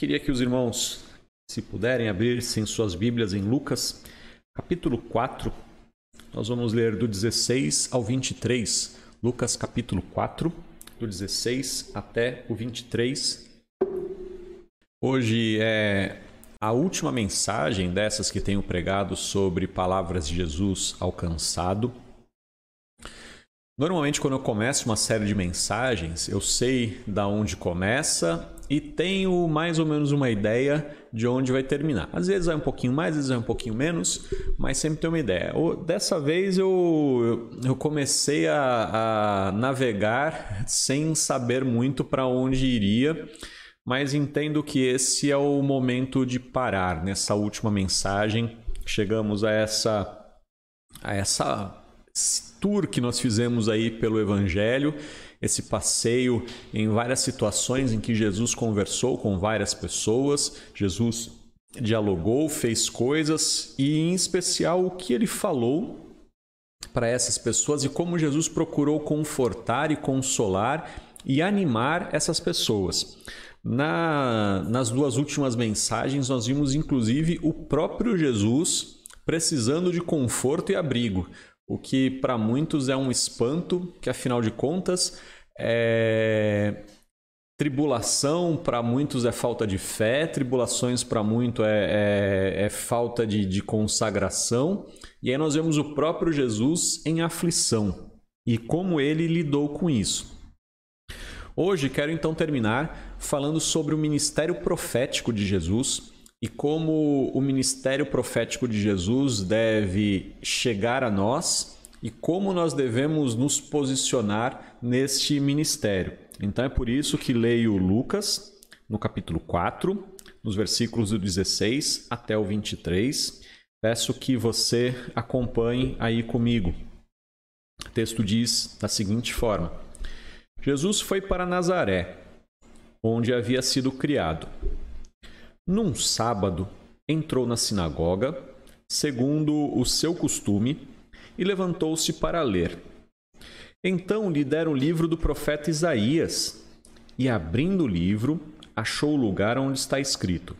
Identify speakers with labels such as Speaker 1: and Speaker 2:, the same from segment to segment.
Speaker 1: Queria que os irmãos, se puderem, abrissem suas Bíblias em Lucas, capítulo 4. Nós vamos ler do 16 ao 23. Lucas, capítulo 4, do 16 até o 23. Hoje é a última mensagem dessas que tenho pregado sobre palavras de Jesus alcançado. Normalmente, quando eu começo uma série de mensagens, eu sei da onde começa e tenho mais ou menos uma ideia de onde vai terminar. Às vezes vai um pouquinho mais, às vezes vai um pouquinho menos, mas sempre tem uma ideia. Dessa vez eu, eu comecei a, a navegar sem saber muito para onde iria, mas entendo que esse é o momento de parar. Nessa última mensagem, chegamos a essa a essa tour que nós fizemos aí pelo Evangelho, esse passeio em várias situações em que Jesus conversou com várias pessoas, Jesus dialogou, fez coisas e, em especial, o que ele falou para essas pessoas e como Jesus procurou confortar e consolar e animar essas pessoas. Na, nas duas últimas mensagens, nós vimos inclusive o próprio Jesus precisando de conforto e abrigo o que para muitos é um espanto, que afinal de contas é tribulação para muitos é falta de fé, tribulações para muito é, é, é falta de, de, consagração. E aí nós vemos o próprio Jesus em aflição e como ele lidou com isso. Hoje quero então terminar falando sobre o ministério profético de Jesus e como o ministério profético de Jesus deve chegar a nós e como nós devemos nos posicionar neste ministério. Então é por isso que leio Lucas, no capítulo 4, nos versículos do 16 até o 23. Peço que você acompanhe aí comigo. O texto diz da seguinte forma: Jesus foi para Nazaré, onde havia sido criado. Num sábado, entrou na sinagoga, segundo o seu costume, e levantou-se para ler. Então lhe deram o livro do profeta Isaías, e abrindo o livro, achou o lugar onde está escrito: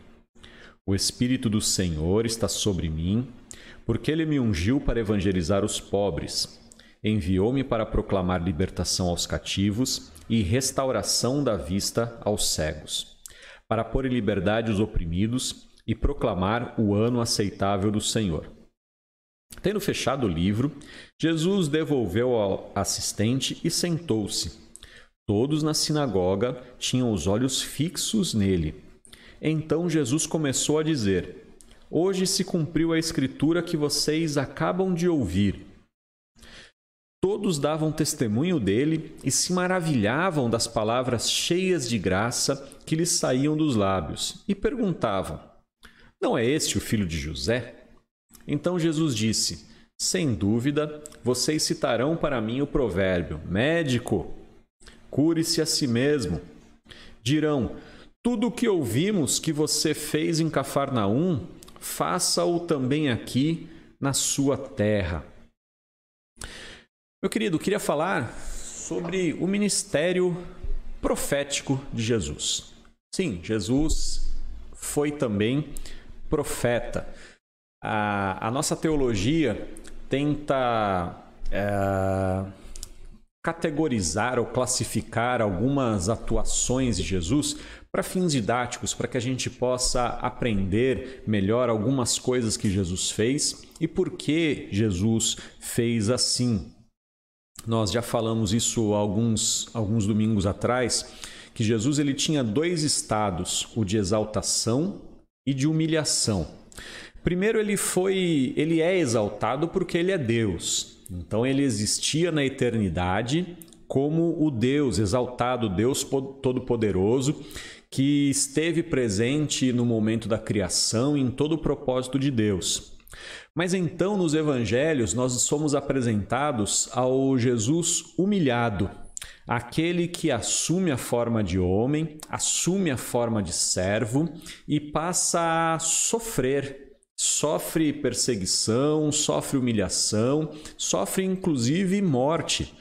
Speaker 1: O Espírito do Senhor está sobre mim, porque ele me ungiu para evangelizar os pobres. Enviou-me para proclamar libertação aos cativos e restauração da vista aos cegos para pôr em liberdade os oprimidos e proclamar o ano aceitável do Senhor. Tendo fechado o livro, Jesus devolveu ao assistente e sentou-se. Todos na sinagoga tinham os olhos fixos nele. Então Jesus começou a dizer: Hoje se cumpriu a escritura que vocês acabam de ouvir. Todos davam testemunho dele e se maravilhavam das palavras cheias de graça que lhes saíam dos lábios e perguntavam: Não é este o filho de José? Então Jesus disse: Sem dúvida, vocês citarão para mim o provérbio: Médico, cure-se a si mesmo. Dirão: Tudo o que ouvimos que você fez em Cafarnaum, faça-o também aqui na sua terra. Meu querido, queria falar sobre o ministério profético de Jesus. Sim, Jesus foi também profeta. A, a nossa teologia tenta é, categorizar ou classificar algumas atuações de Jesus para fins didáticos, para que a gente possa aprender melhor algumas coisas que Jesus fez e por que Jesus fez assim. Nós já falamos isso alguns, alguns domingos atrás, que Jesus ele tinha dois estados, o de exaltação e de humilhação. Primeiro ele foi, ele é exaltado porque ele é Deus. Então ele existia na eternidade como o Deus exaltado, Deus todo-poderoso, que esteve presente no momento da criação em todo o propósito de Deus. Mas então, nos evangelhos, nós somos apresentados ao Jesus humilhado, aquele que assume a forma de homem, assume a forma de servo e passa a sofrer. Sofre perseguição, sofre humilhação, sofre inclusive morte.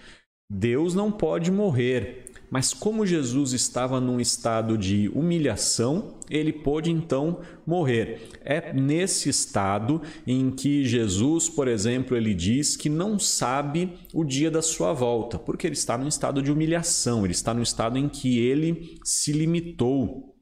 Speaker 1: Deus não pode morrer. Mas como Jesus estava num estado de humilhação, ele pôde então morrer. É nesse estado em que Jesus, por exemplo, ele diz que não sabe o dia da sua volta, porque ele está num estado de humilhação, ele está num estado em que ele se limitou.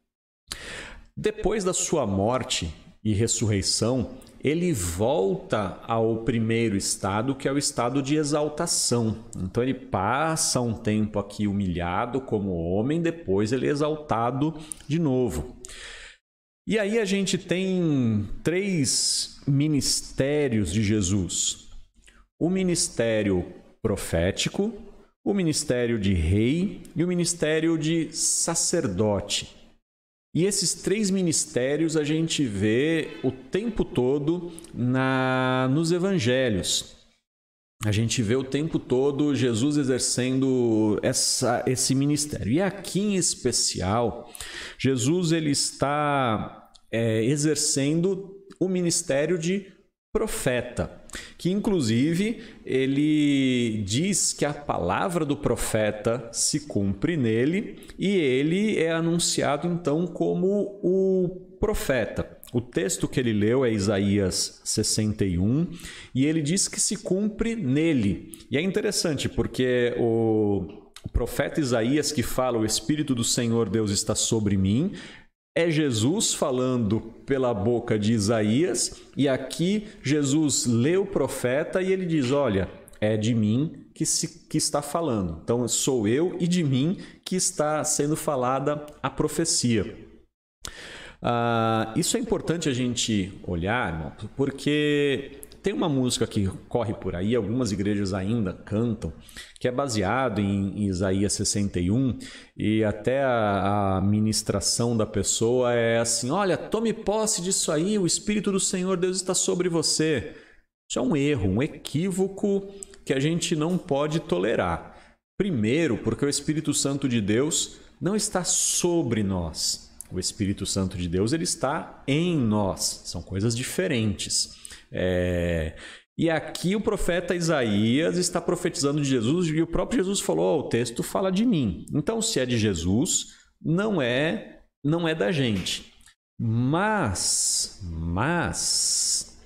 Speaker 1: Depois da sua morte e ressurreição, ele volta ao primeiro estado, que é o estado de exaltação. Então ele passa um tempo aqui humilhado como homem, depois ele é exaltado de novo. E aí a gente tem três ministérios de Jesus: o ministério profético, o ministério de rei e o ministério de sacerdote. E esses três ministérios a gente vê o tempo todo na nos evangelhos. A gente vê o tempo todo Jesus exercendo essa, esse ministério. E aqui em especial, Jesus ele está é, exercendo o ministério de profeta, que inclusive ele diz que a palavra do profeta se cumpre nele e ele é anunciado então como o profeta. O texto que ele leu é Isaías 61 e ele diz que se cumpre nele. E é interessante porque o, o profeta Isaías que fala: O Espírito do Senhor Deus está sobre mim, é Jesus falando pela boca de Isaías, e aqui Jesus lê o profeta e ele diz: Olha, é de mim que, se, que está falando. Então sou eu e de mim que está sendo falada a profecia. Ah, isso é importante a gente olhar, irmão, porque tem uma música que corre por aí, algumas igrejas ainda cantam, que é baseado em, Isaías 61 e até a, a ministração da pessoa é assim: olha, tome posse disso aí, o Espírito do Senhor Deus está sobre você. Isso é um erro, um equívoco que a gente não pode tolerar. Primeiro, porque o Espírito Santo de Deus não está sobre nós. O Espírito Santo de Deus ele está em nós. São coisas diferentes. É... E aqui o profeta Isaías está profetizando de Jesus e o próprio Jesus falou: oh, o texto fala de mim. Então, se é de Jesus, não é não é da gente. Mas, mas,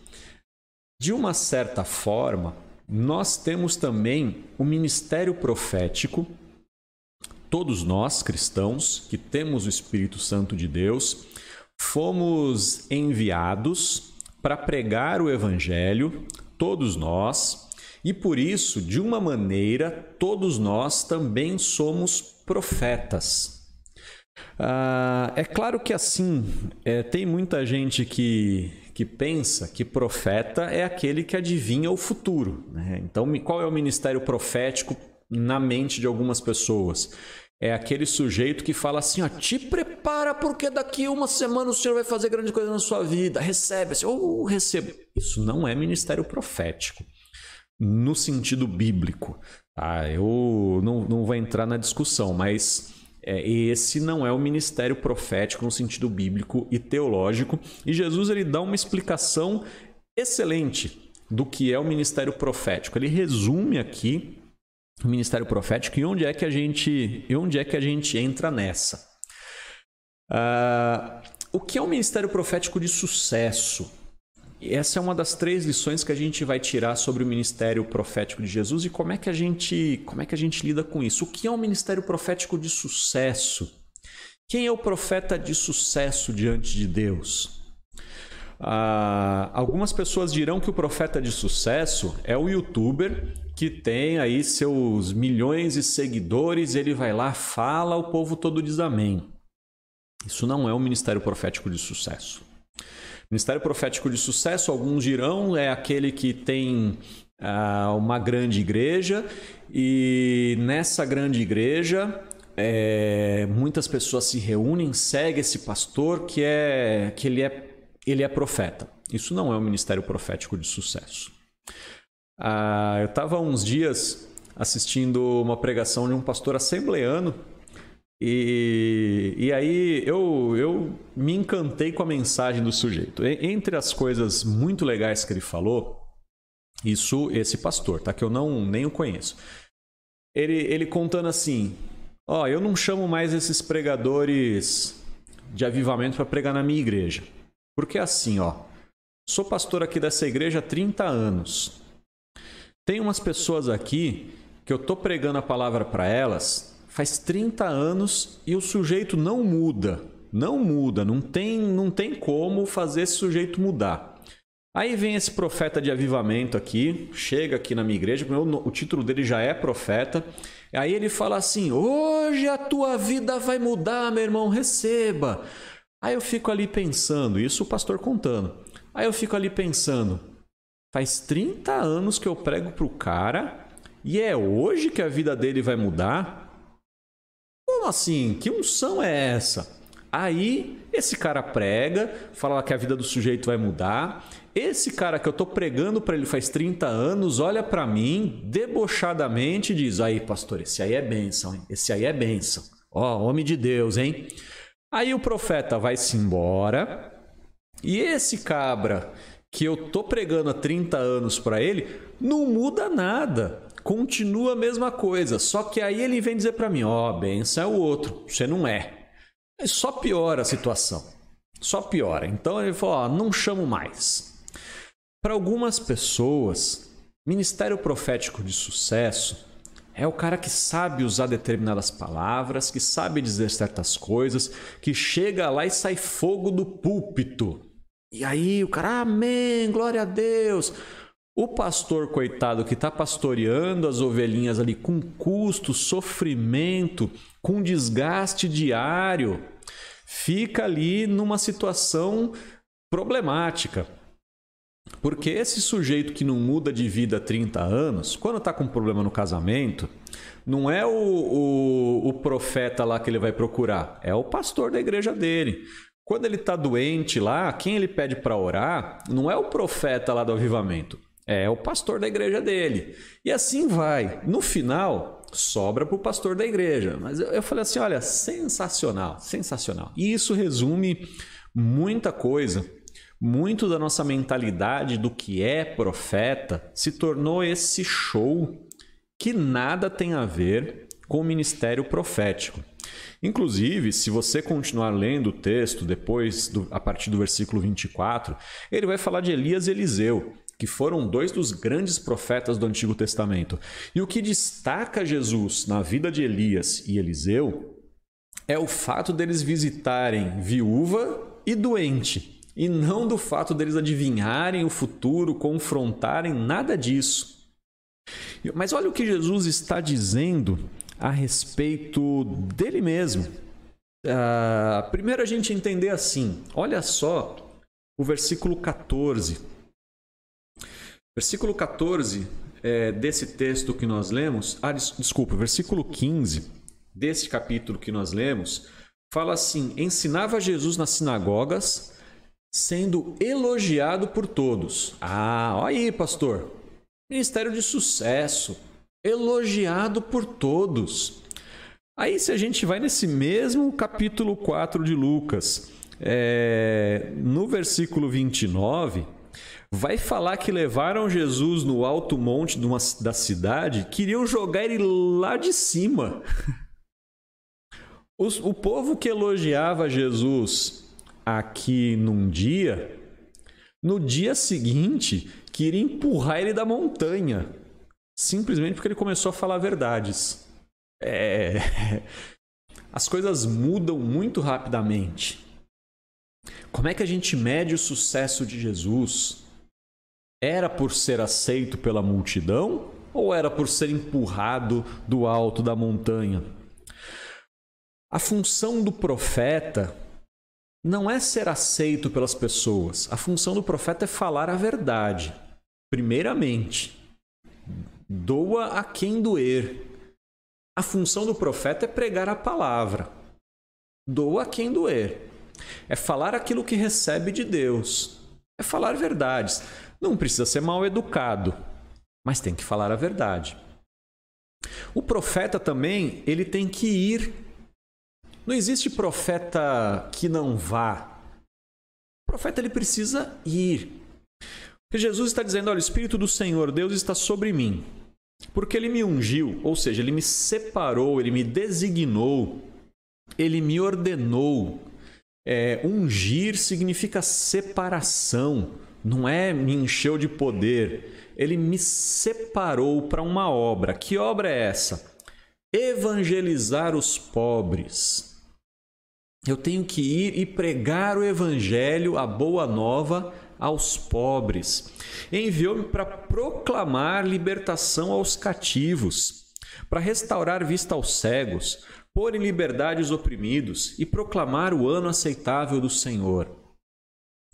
Speaker 1: de uma certa forma, nós temos também o ministério profético. Todos nós cristãos que temos o Espírito Santo de Deus, fomos enviados para pregar o Evangelho, todos nós, e por isso, de uma maneira, todos nós também somos profetas. Ah, é claro que assim, é, tem muita gente que, que pensa que profeta é aquele que adivinha o futuro. Né? Então, qual é o ministério profético na mente de algumas pessoas? É aquele sujeito que fala assim: ó, te prepara porque daqui uma semana o Senhor vai fazer grande coisa na sua vida, recebe, assim, ou receba. Isso não é ministério profético no sentido bíblico. Tá? Eu não, não vou entrar na discussão, mas é, esse não é o ministério profético no sentido bíblico e teológico. E Jesus ele dá uma explicação excelente do que é o ministério profético. Ele resume aqui ministério profético e onde é que a gente, e onde é que a gente entra nessa. Uh, o que é um ministério profético de sucesso? Essa é uma das três lições que a gente vai tirar sobre o ministério profético de Jesus e como é que a gente, como é que a gente lida com isso. O que é um ministério profético de sucesso? Quem é o profeta de sucesso diante de Deus? Ah, algumas pessoas dirão que o profeta de sucesso é o youtuber que tem aí seus milhões de seguidores, ele vai lá, fala, o povo todo diz amém. Isso não é um ministério profético de sucesso. Ministério profético de sucesso, alguns dirão, é aquele que tem ah, uma grande igreja e nessa grande igreja é, muitas pessoas se reúnem, seguem esse pastor que é que ele é ele é profeta. Isso não é um ministério profético de sucesso. Ah, eu estava uns dias assistindo uma pregação de um pastor assembleano e, e aí eu, eu me encantei com a mensagem do sujeito. Entre as coisas muito legais que ele falou, isso esse pastor, tá? Que eu não nem o conheço. ele, ele contando assim: Ó, oh, eu não chamo mais esses pregadores de avivamento para pregar na minha igreja. Porque assim, ó, sou pastor aqui dessa igreja há 30 anos. Tem umas pessoas aqui que eu tô pregando a palavra para elas faz 30 anos e o sujeito não muda. Não muda, não tem, não tem como fazer esse sujeito mudar. Aí vem esse profeta de avivamento aqui, chega aqui na minha igreja, o título dele já é profeta. Aí ele fala assim: Hoje a tua vida vai mudar, meu irmão, receba. Aí eu fico ali pensando, isso o pastor contando. Aí eu fico ali pensando: faz 30 anos que eu prego pro cara e é hoje que a vida dele vai mudar? Como assim? Que unção é essa? Aí esse cara prega, fala que a vida do sujeito vai mudar. Esse cara que eu tô pregando para ele faz 30 anos, olha para mim debochadamente e diz: "Aí, pastor, esse aí é bênção, hein? Esse aí é bênção. Ó, homem de Deus, hein?" Aí o profeta vai-se embora. E esse cabra que eu tô pregando há 30 anos para ele, não muda nada. Continua a mesma coisa. Só que aí ele vem dizer para mim: "Ó, oh, benção é o outro, você não é." Só piora a situação. Só piora. Então ele falou: ó, não chamo mais. Para algumas pessoas, ministério profético de sucesso é o cara que sabe usar determinadas palavras, que sabe dizer certas coisas, que chega lá e sai fogo do púlpito. E aí o cara, amém, glória a Deus. O pastor, coitado, que está pastoreando as ovelhinhas ali com custo, sofrimento, com desgaste diário, fica ali numa situação problemática. Porque esse sujeito que não muda de vida há 30 anos, quando está com problema no casamento, não é o, o, o, profeta lá que ele vai procurar, é o pastor da igreja dele. Quando ele está doente lá, quem ele pede para orar não é o profeta lá do avivamento, é o pastor da igreja dele. E assim vai. No final, sobra para o pastor da igreja. Mas eu, eu falei assim: olha, sensacional, sensacional. E isso resume muita coisa. Muito da nossa mentalidade do que é profeta se tornou esse show que nada tem a ver com o ministério profético. Inclusive, se você continuar lendo o texto depois, do, a partir do versículo 24, ele vai falar de Elias e Eliseu que foram dois dos grandes profetas do Antigo Testamento. E o que destaca Jesus na vida de Elias e Eliseu é o fato deles visitarem viúva e doente, e não do fato deles adivinharem o futuro, confrontarem, nada disso. Mas olha o que Jesus está dizendo a respeito dele mesmo. Uh, primeiro a gente entender assim, olha só o versículo 14. Versículo 14 é, desse texto que nós lemos, ah, des desculpa, versículo 15 desse capítulo que nós lemos, fala assim: ensinava Jesus nas sinagogas, sendo elogiado por todos. Ah, olha aí, pastor. Ministério de sucesso, elogiado por todos. Aí, se a gente vai nesse mesmo capítulo 4 de Lucas, é, no versículo 29 vai falar que levaram Jesus no alto monte uma, da cidade, queriam jogar ele lá de cima. Os, o povo que elogiava Jesus aqui num dia, no dia seguinte, queria empurrar ele da montanha, simplesmente porque ele começou a falar verdades. É... As coisas mudam muito rapidamente. Como é que a gente mede o sucesso de Jesus? Era por ser aceito pela multidão ou era por ser empurrado do alto da montanha? A função do profeta não é ser aceito pelas pessoas. A função do profeta é falar a verdade. Primeiramente, doa a quem doer. A função do profeta é pregar a palavra. Doa a quem doer. É falar aquilo que recebe de Deus. É falar verdades. Não precisa ser mal educado, mas tem que falar a verdade. O profeta também, ele tem que ir. Não existe profeta que não vá. O profeta ele precisa ir. Porque Jesus está dizendo: olha, o Espírito do Senhor, Deus está sobre mim. Porque ele me ungiu, ou seja, ele me separou, ele me designou, ele me ordenou. É, ungir significa separação, não é me encheu de poder. Ele me separou para uma obra. Que obra é essa? Evangelizar os pobres. Eu tenho que ir e pregar o evangelho, a boa nova aos pobres. Enviou-me para proclamar libertação aos cativos, para restaurar vista aos cegos, pôr em liberdade os oprimidos e proclamar o ano aceitável do Senhor.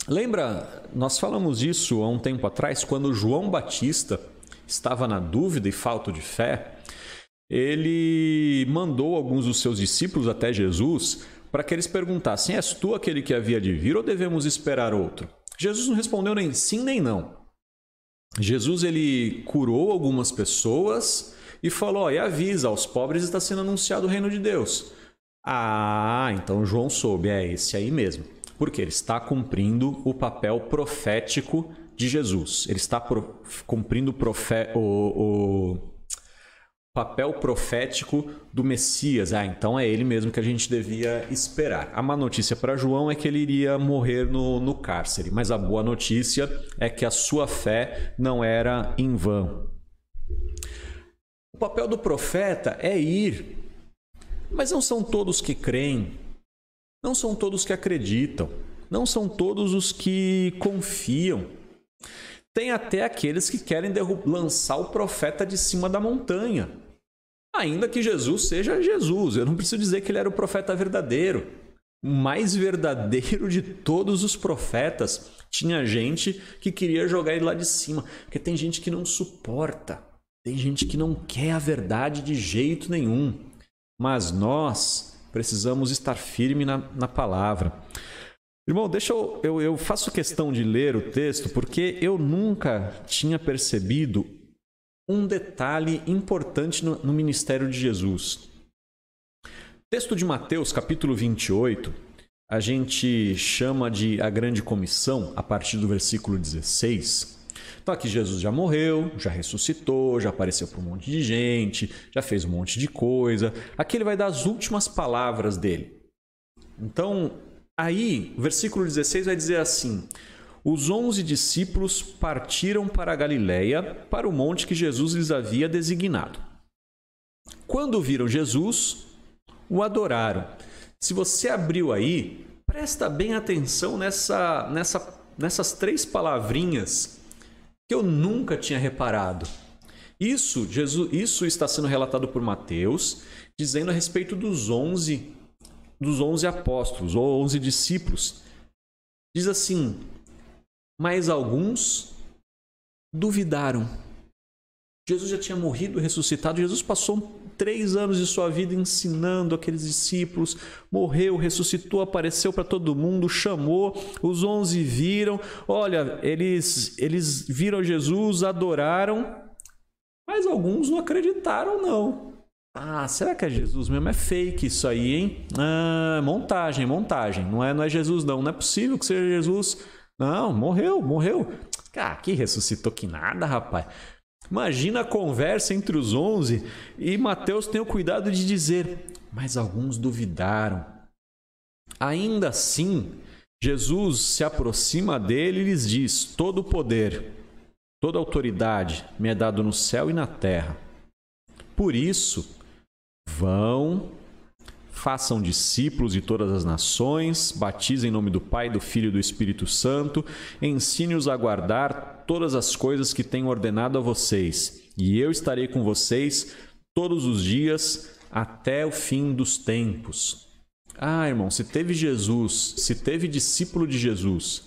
Speaker 1: Lembra, nós falamos disso há um tempo atrás, quando João Batista estava na dúvida e falta de fé, ele mandou alguns dos seus discípulos até Jesus para que eles perguntassem: És tu aquele que havia de vir ou devemos esperar outro? Jesus não respondeu nem sim nem não. Jesus ele curou algumas pessoas e falou: e avisa, aos pobres está sendo anunciado o reino de Deus. Ah, então João soube, é esse aí mesmo. Porque ele está cumprindo o papel profético de Jesus. Ele está cumprindo o, profe, o, o papel profético do Messias. Ah, então é ele mesmo que a gente devia esperar. A má notícia para João é que ele iria morrer no, no cárcere, mas a boa notícia é que a sua fé não era em vão. O papel do profeta é ir, mas não são todos que creem, não são todos que acreditam, não são todos os que confiam. Tem até aqueles que querem lançar o profeta de cima da montanha. Ainda que Jesus seja Jesus, eu não preciso dizer que ele era o profeta verdadeiro. O mais verdadeiro de todos os profetas. Tinha gente que queria jogar ele lá de cima, porque tem gente que não suporta, tem gente que não quer a verdade de jeito nenhum. Mas nós precisamos estar firme na, na palavra. Irmão, deixa eu, eu, eu faço questão de ler o texto porque eu nunca tinha percebido um detalhe importante no, no ministério de Jesus. Texto de Mateus, capítulo 28, a gente chama de a grande comissão a partir do versículo 16. Então aqui Jesus já morreu, já ressuscitou, já apareceu para um monte de gente, já fez um monte de coisa. Aqui ele vai dar as últimas palavras dele. Então, aí, o versículo 16 vai dizer assim: os onze discípulos partiram para a Galiléia, para o monte que Jesus lhes havia designado. Quando viram Jesus, o adoraram. Se você abriu aí, presta bem atenção nessa, nessa, nessas três palavrinhas que eu nunca tinha reparado. Isso, Jesus, isso está sendo relatado por Mateus, dizendo a respeito dos onze, dos onze apóstolos ou onze discípulos. Diz assim: mas alguns duvidaram. Jesus já tinha morrido ressuscitado. Jesus passou três anos de sua vida ensinando aqueles discípulos, morreu, ressuscitou, apareceu para todo mundo, chamou, os onze viram. Olha, eles, eles viram Jesus, adoraram, mas alguns não acreditaram, não. Ah, será que é Jesus mesmo? É fake isso aí, hein? Ah, montagem, montagem. Não é, não é Jesus, não. Não é possível que seja Jesus. Não, morreu, morreu. Cara, que ressuscitou que nada, rapaz. Imagina a conversa entre os onze e Mateus tem o cuidado de dizer, mas alguns duvidaram. Ainda assim, Jesus se aproxima dele e lhes diz: Todo o poder, toda autoridade me é dado no céu e na terra. Por isso, vão Façam discípulos de todas as nações, batizem em nome do Pai, do Filho e do Espírito Santo, ensine-os a guardar todas as coisas que tenho ordenado a vocês, e eu estarei com vocês todos os dias até o fim dos tempos. Ah, irmão, se teve Jesus, se teve discípulo de Jesus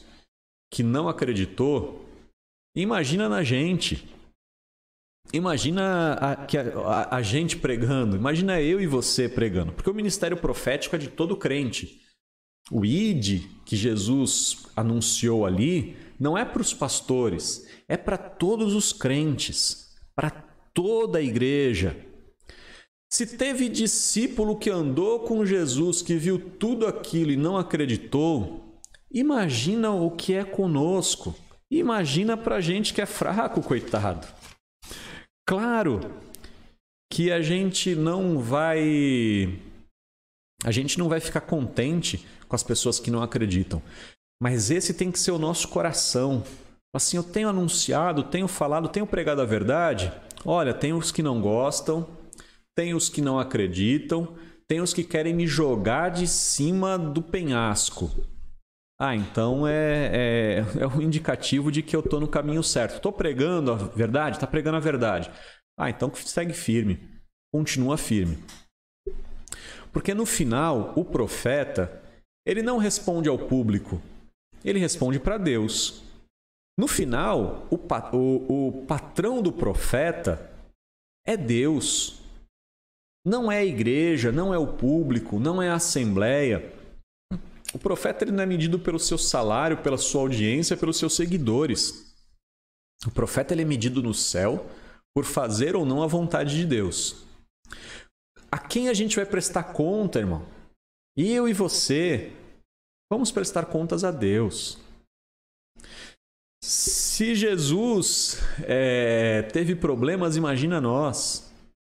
Speaker 1: que não acreditou, imagina na gente. Imagina a, que a, a, a, gente pregando, imagina eu e você pregando, porque o ministério profético é de todo crente. O ID que Jesus anunciou ali não é para os pastores, é para todos os crentes, para toda a igreja. Se teve discípulo que andou com Jesus, que viu tudo aquilo e não acreditou, imagina o que é conosco. Imagina para a gente que é fraco, coitado. Claro que a gente não vai a gente não vai ficar contente com as pessoas que não acreditam. Mas esse tem que ser o nosso coração. Assim, eu tenho anunciado, tenho falado, tenho pregado a verdade. Olha, tem os que não gostam, tem os que não acreditam, tem os que querem me jogar de cima do penhasco. Ah, então é, é, é um indicativo de que eu estou no caminho certo. Estou pregando a verdade? Está pregando a verdade. Ah, então segue firme. Continua firme. Porque no final, o profeta, ele não responde ao público, ele responde para Deus. No final, o, o, o patrão do profeta é Deus. Não é a igreja, não é o público, não é a assembleia. O profeta ele não é medido pelo seu salário, pela sua audiência, pelos seus seguidores. O profeta ele é medido no céu por fazer ou não a vontade de Deus. A quem a gente vai prestar conta, irmão? Eu e você vamos prestar contas a Deus. Se Jesus é, teve problemas, imagina nós.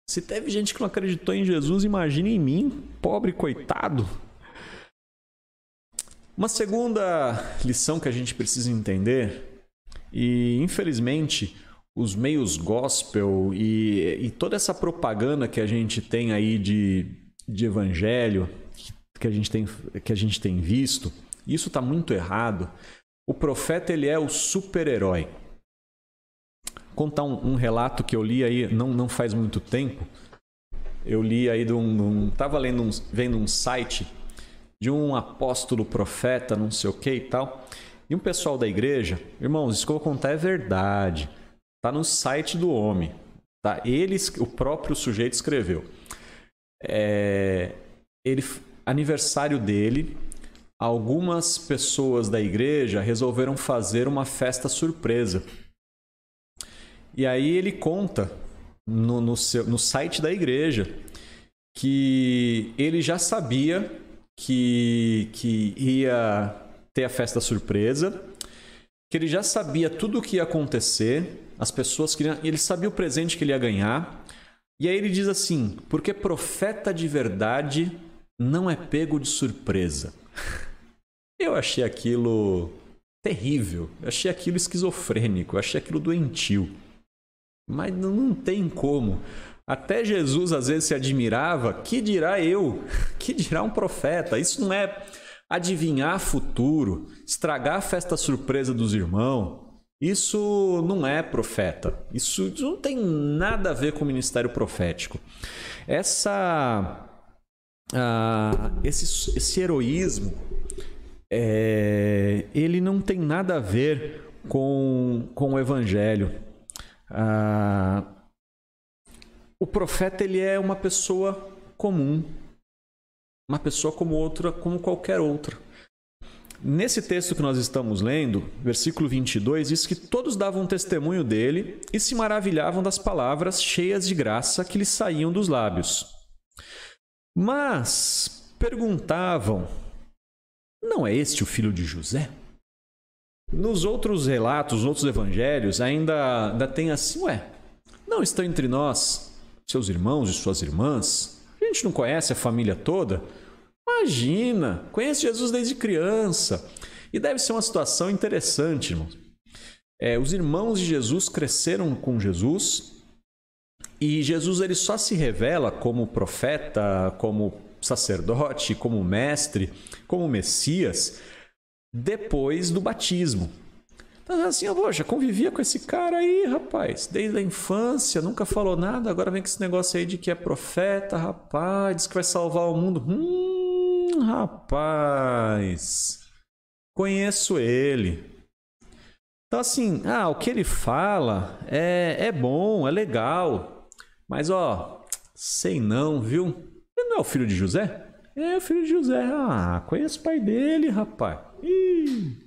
Speaker 1: Se teve gente que não acreditou em Jesus, imagina em mim, pobre coitado. Uma segunda lição que a gente precisa entender, e infelizmente os meios gospel e, e toda essa propaganda que a gente tem aí de, de evangelho, que a gente tem, que a gente tem visto, isso está muito errado. O profeta ele é o super-herói. Contar um, um, relato que eu li aí não, não faz muito tempo. Eu li aí de um. Estava lendo um, vendo um site de um apóstolo profeta, não sei o que e tal. E um pessoal da igreja, irmãos, isso que eu vou contar é verdade. Tá no site do homem. Tá? Ele, o próprio sujeito escreveu. É, ele, aniversário dele, algumas pessoas da igreja resolveram fazer uma festa surpresa. E aí ele conta no, no, seu, no site da igreja que ele já sabia que, que ia ter a festa surpresa, que ele já sabia tudo o que ia acontecer, as pessoas queriam. Ele sabia o presente que ele ia ganhar. E aí ele diz assim: porque profeta de verdade não é pego de surpresa. Eu achei aquilo terrível, eu achei aquilo esquizofrênico, eu achei aquilo doentio. Mas não tem como. Até Jesus às vezes se admirava, que dirá eu? Que dirá um profeta? Isso não é adivinhar futuro, estragar a festa surpresa dos irmãos. Isso não é profeta. Isso não tem nada a ver com o ministério profético. Essa, uh, esse, esse heroísmo, é, ele não tem nada a ver com, com o evangelho. Uh, o profeta ele é uma pessoa comum, uma pessoa como outra, como qualquer outra. Nesse texto que nós estamos lendo, versículo 22, diz que todos davam testemunho dele e se maravilhavam das palavras cheias de graça que lhes saíam dos lábios. Mas perguntavam: Não é este o filho de José? Nos outros relatos, nos outros evangelhos, ainda, ainda tem assim: Ué, não estão entre nós seus irmãos e suas irmãs? A gente não conhece a família toda? Imagina, conhece Jesus desde criança. E deve ser uma situação interessante, irmão. É, os irmãos de Jesus cresceram com Jesus e Jesus ele só se revela como profeta, como sacerdote, como mestre, como Messias depois do batismo. Então, assim, poxa, convivia com esse cara aí, rapaz, desde a infância, nunca falou nada, agora vem com esse negócio aí de que é profeta, rapaz, diz que vai salvar o mundo. Hum, rapaz, conheço ele. Então, assim, ah, o que ele fala é, é bom, é legal, mas, ó, sei não, viu? Ele não é o filho de José? É o filho de José. Ah, conheço o pai dele, rapaz. Ih.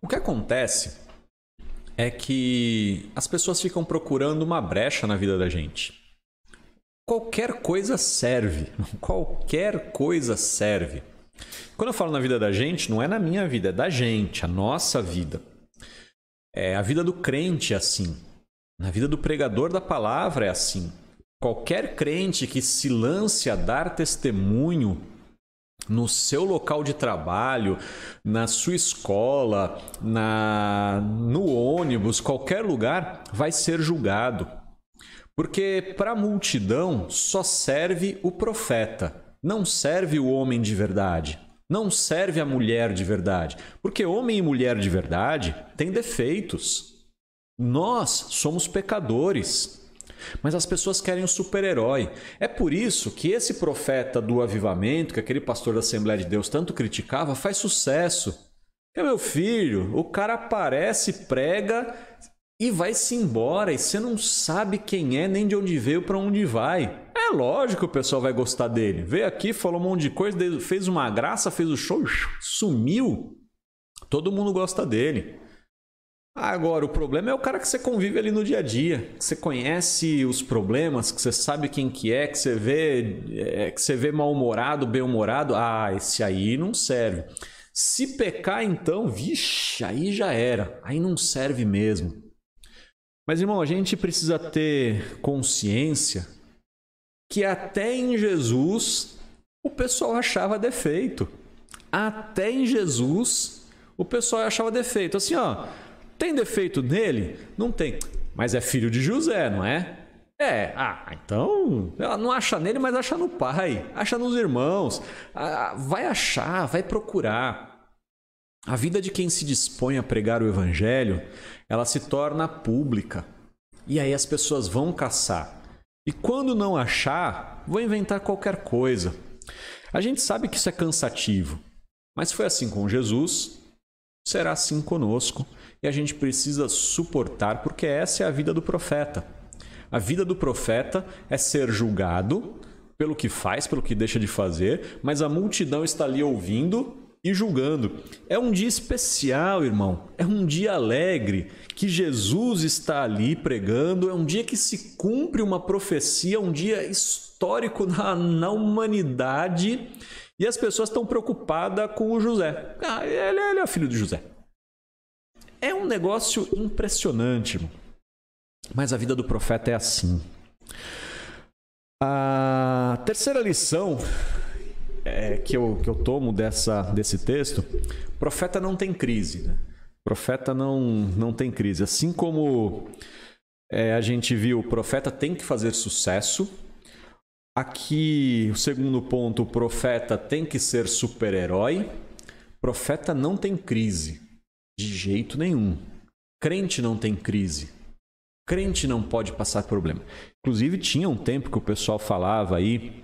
Speaker 1: O que acontece é que as pessoas ficam procurando uma brecha na vida da gente. Qualquer coisa serve. Qualquer coisa serve. Quando eu falo na vida da gente, não é na minha vida, é da gente, a nossa vida. É a vida do crente é assim. Na vida do pregador da palavra é assim. Qualquer crente que se lance a dar testemunho no seu local de trabalho, na sua escola, na no ônibus, qualquer lugar, vai ser julgado. Porque para a multidão só serve o profeta, não serve o homem de verdade, não serve a mulher de verdade. Porque homem e mulher de verdade têm defeitos. Nós somos pecadores. Mas as pessoas querem um super-herói. É por isso que esse profeta do avivamento, que aquele pastor da Assembleia de Deus tanto criticava, faz sucesso. É meu filho, o cara aparece, prega e vai-se embora e você não sabe quem é nem de onde veio para onde vai. É lógico que o pessoal vai gostar dele. Veio aqui, falou um monte de coisa, fez uma graça, fez o show, sumiu. Todo mundo gosta dele. Agora, o problema é o cara que você convive ali no dia a dia, que você conhece os problemas, que você sabe quem que é, que você vê, é, que você vê mal-humorado, bem-humorado. Ah, esse aí não serve. Se pecar, então, vixe, aí já era. Aí não serve mesmo. Mas, irmão, a gente precisa ter consciência que até em Jesus o pessoal achava defeito. Até em Jesus o pessoal achava defeito. Assim, ó. Tem defeito nele? Não tem. Mas é filho de José, não é? É, ah, então ela não acha nele, mas acha no pai, acha nos irmãos. Ah, vai achar, vai procurar. A vida de quem se dispõe a pregar o evangelho, ela se torna pública. E aí as pessoas vão caçar. E quando não achar, vão inventar qualquer coisa. A gente sabe que isso é cansativo, mas foi assim com Jesus, será assim conosco e a gente precisa suportar, porque essa é a vida do profeta. A vida do profeta é ser julgado pelo que faz, pelo que deixa de fazer, mas a multidão está ali ouvindo e julgando. É um dia especial, irmão. É um dia alegre que Jesus está ali pregando. É um dia que se cumpre uma profecia, um dia histórico na, na humanidade. E as pessoas estão preocupadas com o José. Ah, ele, ele é filho de José. É um negócio impressionante. Mas a vida do profeta é assim. A terceira lição é, que, eu, que eu tomo dessa, desse texto: profeta não tem crise. Né? Profeta não, não tem crise. Assim como é, a gente viu, o profeta tem que fazer sucesso. Aqui, o segundo ponto: o profeta tem que ser super-herói. Profeta não tem crise. De jeito nenhum. Crente não tem crise. Crente não pode passar problema. Inclusive, tinha um tempo que o pessoal falava aí.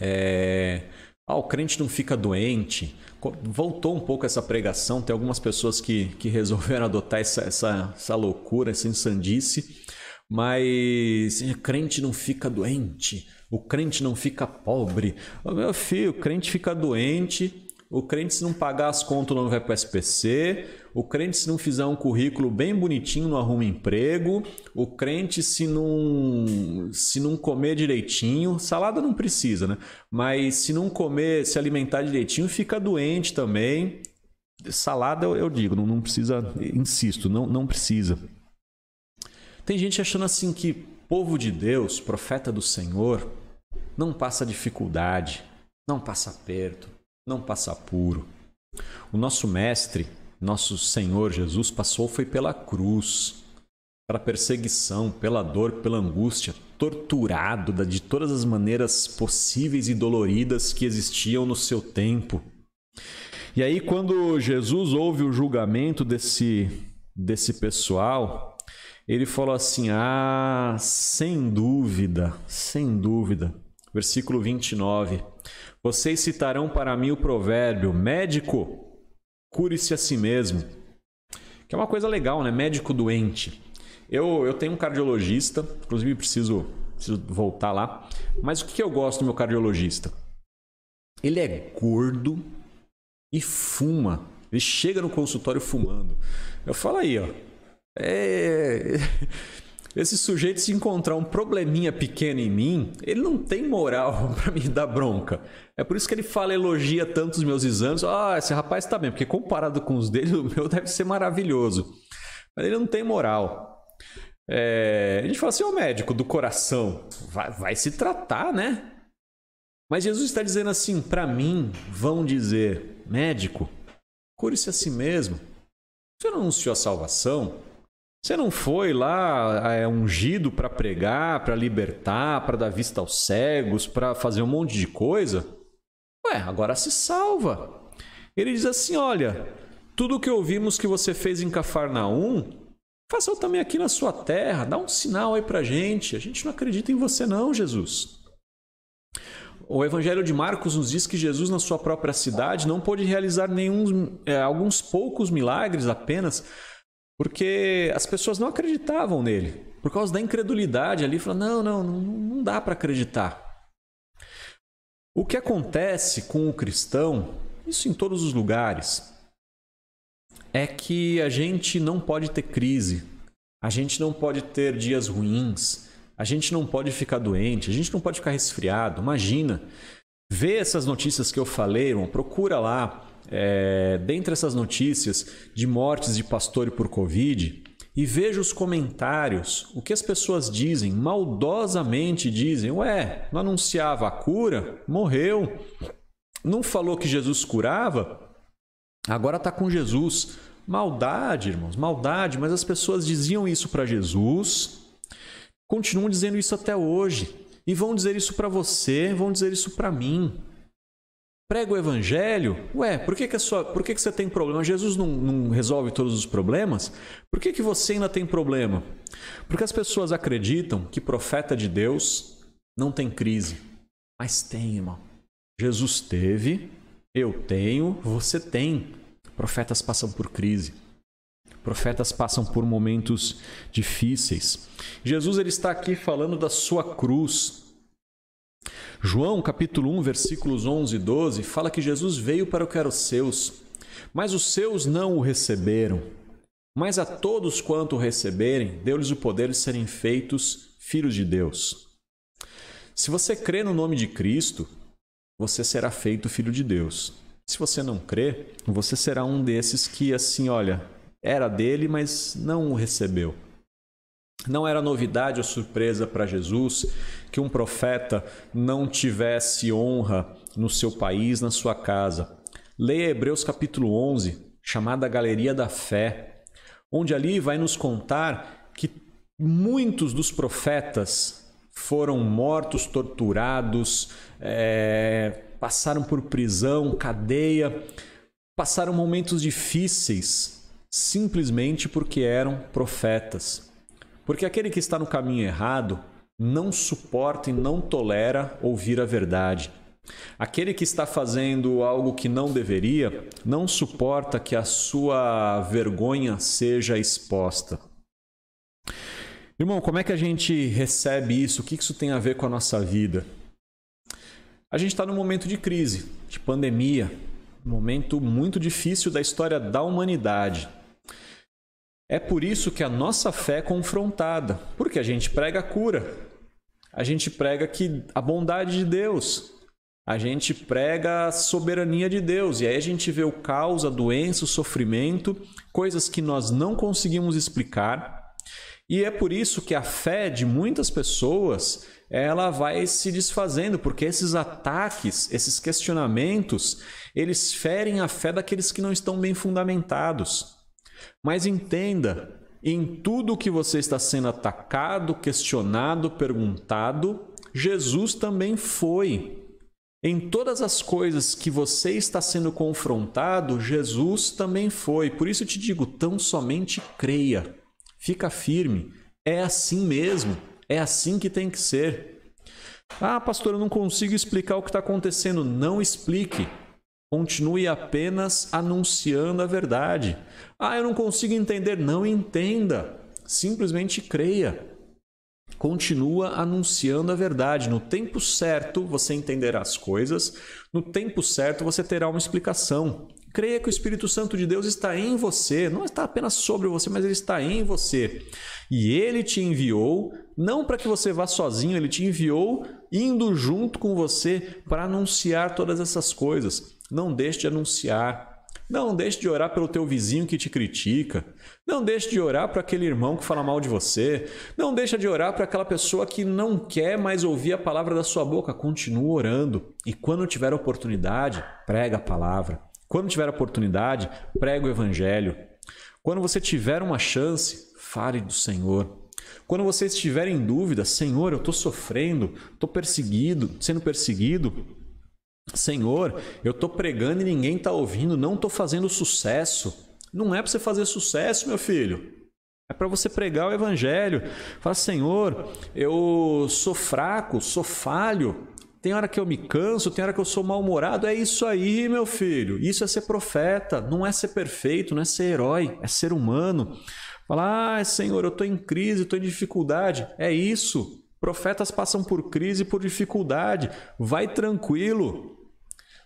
Speaker 1: É, ah, o crente não fica doente. Voltou um pouco essa pregação. Tem algumas pessoas que, que resolveram adotar essa, essa, essa loucura, essa insandice. Mas o crente não fica doente. O crente não fica pobre. Meu filho, o crente fica doente o crente, se não pagar as contas, não vai para o SPC. O crente, se não fizer um currículo bem bonitinho, não arruma emprego. O crente, se não, se não comer direitinho, salada não precisa, né? Mas se não comer, se alimentar direitinho, fica doente também. Salada, eu, digo, não, não precisa, insisto, não, não precisa. Tem gente achando assim que povo de Deus, profeta do Senhor, não passa dificuldade, não passa aperto não passa puro. O nosso mestre, nosso Senhor Jesus, passou foi pela cruz, pela perseguição, pela dor, pela angústia, torturado de todas as maneiras possíveis e doloridas que existiam no seu tempo. E aí, quando Jesus ouve o julgamento desse, desse pessoal, ele falou assim: Ah, sem dúvida, sem dúvida. Versículo 29. Vocês citarão para mim o provérbio: médico, cure-se a si mesmo. Que é uma coisa legal, né? Médico doente. Eu, eu tenho um cardiologista, inclusive preciso, preciso voltar lá. Mas o que, que eu gosto do meu cardiologista? Ele é gordo e fuma. Ele chega no consultório fumando. Eu falo aí, ó. É... esse sujeito se encontrar um probleminha pequeno em mim, ele não tem moral para me dar bronca. É por isso que ele fala, elogia tanto os meus exames. Ah, esse rapaz está bem, porque comparado com os dele, o meu deve ser maravilhoso. Mas ele não tem moral. É, a gente fala assim, ô médico do coração, vai, vai se tratar, né? Mas Jesus está dizendo assim, para mim, vão dizer, médico, cure-se a si mesmo. Você não anunciou a salvação? Você não foi lá é, ungido para pregar, para libertar, para dar vista aos cegos, para fazer um monte de coisa? Ué, agora se salva. Ele diz assim: olha, tudo que ouvimos que você fez em Cafarnaum, faça também aqui na sua terra, dá um sinal aí para gente. A gente não acredita em você, não, Jesus. O Evangelho de Marcos nos diz que Jesus, na sua própria cidade, não pôde realizar nenhum, é, alguns poucos milagres apenas, porque as pessoas não acreditavam nele. Por causa da incredulidade ali, falaram: não, não, não dá para acreditar. O que acontece com o cristão, isso em todos os lugares, é que a gente não pode ter crise, a gente não pode ter dias ruins, a gente não pode ficar doente, a gente não pode ficar resfriado. Imagina, vê essas notícias que eu falei, irmão, procura lá é, dentre essas notícias de mortes de pastor por Covid e veja os comentários, o que as pessoas dizem, maldosamente dizem: Ué, não anunciava a cura? Morreu. Não falou que Jesus curava? Agora está com Jesus. Maldade, irmãos, maldade, mas as pessoas diziam isso para Jesus, continuam dizendo isso até hoje, e vão dizer isso para você, vão dizer isso para mim prega o evangelho, ué, por que, que, sua, por que, que você tem problema? Jesus não, não, resolve todos os problemas? Por que, que você ainda tem problema? Porque as pessoas acreditam que profeta de Deus não tem crise. Mas tem, irmão. Jesus teve, eu tenho, você tem. Profetas passam por crise. Profetas passam por momentos difíceis. Jesus ele está aqui falando da sua cruz, João, capítulo 1, versículos 11 e 12, fala que Jesus veio para o que eram os seus, mas os seus não o receberam. Mas a todos quanto o receberem, deu-lhes o poder de serem feitos filhos de Deus. Se você crê no nome de Cristo, você será feito filho de Deus. Se você não crê, você será um desses que, assim, olha, era dele, mas não o recebeu. Não era novidade ou surpresa para Jesus que um profeta não tivesse honra no seu país, na sua casa. Leia Hebreus capítulo 11, chamada Galeria da Fé, onde ali vai nos contar que muitos dos profetas foram mortos, torturados, é, passaram por prisão, cadeia, passaram momentos difíceis simplesmente porque eram profetas. Porque aquele que está no caminho errado não suporta e não tolera ouvir a verdade. Aquele que está fazendo algo que não deveria não suporta que a sua vergonha seja exposta. Irmão, como é que a gente recebe isso? O que isso tem a ver com a nossa vida? A gente está num momento de crise, de pandemia, um momento muito difícil da história da humanidade. É por isso que a nossa fé é confrontada, porque a gente prega a cura, a gente prega que a bondade de Deus, a gente prega a soberania de Deus, e aí a gente vê o caos, a doença, o sofrimento, coisas que nós não conseguimos explicar. E é por isso que a fé de muitas pessoas ela vai se desfazendo, porque esses ataques, esses questionamentos, eles ferem a fé daqueles que não estão bem fundamentados. Mas entenda, em tudo que você está sendo atacado, questionado, perguntado, Jesus também foi. Em todas as coisas que você está sendo confrontado, Jesus também foi. Por isso eu te digo, tão somente creia. Fica firme. É assim mesmo. É assim que tem que ser. Ah, pastor, eu não consigo explicar o que está acontecendo. Não explique. Continue apenas anunciando a verdade. Ah, eu não consigo entender. Não entenda. Simplesmente creia. Continua anunciando a verdade. No tempo certo você entenderá as coisas, no tempo certo você terá uma explicação. Creia que o Espírito Santo de Deus está em você, não está apenas sobre você, mas ele está em você. E ele te enviou não para que você vá sozinho, ele te enviou indo junto com você para anunciar todas essas coisas. Não deixe de anunciar. Não deixe de orar pelo teu vizinho que te critica. Não deixe de orar para aquele irmão que fala mal de você. Não deixe de orar para aquela pessoa que não quer mais ouvir a palavra da sua boca. Continua orando. E quando tiver oportunidade, prega a palavra. Quando tiver oportunidade, prega o evangelho. Quando você tiver uma chance, fale do Senhor. Quando você estiver em dúvida, Senhor, eu estou sofrendo, estou perseguido, sendo perseguido. Senhor, eu estou pregando e ninguém está ouvindo, não estou fazendo sucesso. Não é para você fazer sucesso, meu filho. É para você pregar o evangelho. Fala, Senhor, eu sou fraco, sou falho. Tem hora que eu me canso, tem hora que eu sou mal-humorado. É isso aí, meu filho. Isso é ser profeta. Não é ser perfeito, não é ser herói, é ser humano. Falar, ah, Senhor, eu estou em crise, estou em dificuldade. É isso. Profetas passam por crise por dificuldade. Vai tranquilo.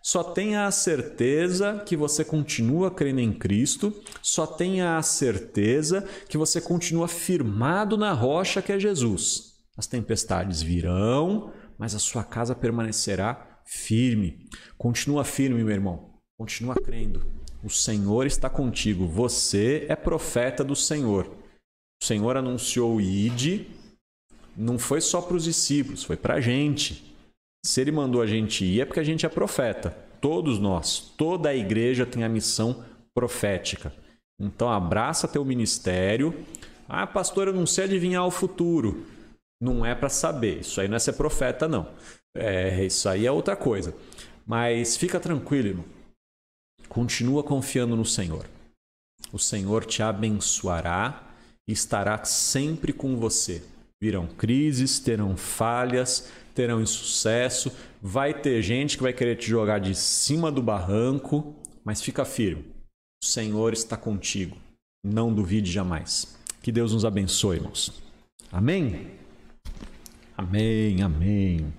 Speaker 1: Só tenha a certeza que você continua crendo em Cristo, só tenha a certeza que você continua firmado na rocha que é Jesus. As tempestades virão, mas a sua casa permanecerá firme. Continua firme, meu irmão. Continua crendo. O Senhor está contigo. Você é profeta do Senhor. O Senhor anunciou o ID, não foi só para os discípulos, foi para a gente. Se ele mandou a gente ir, é porque a gente é profeta. Todos nós, toda a igreja tem a missão profética. Então abraça teu ministério. Ah, pastor, eu não sei adivinhar o futuro. Não é para saber. Isso aí não é ser profeta, não. É, isso aí é outra coisa. Mas fica tranquilo, irmão. Continua confiando no Senhor. O Senhor te abençoará e estará sempre com você. Virão crises, terão falhas, terão insucesso, vai ter gente que vai querer te jogar de cima do barranco, mas fica firme. O Senhor está contigo. Não duvide jamais. Que Deus nos abençoe, irmãos. Amém? Amém, amém.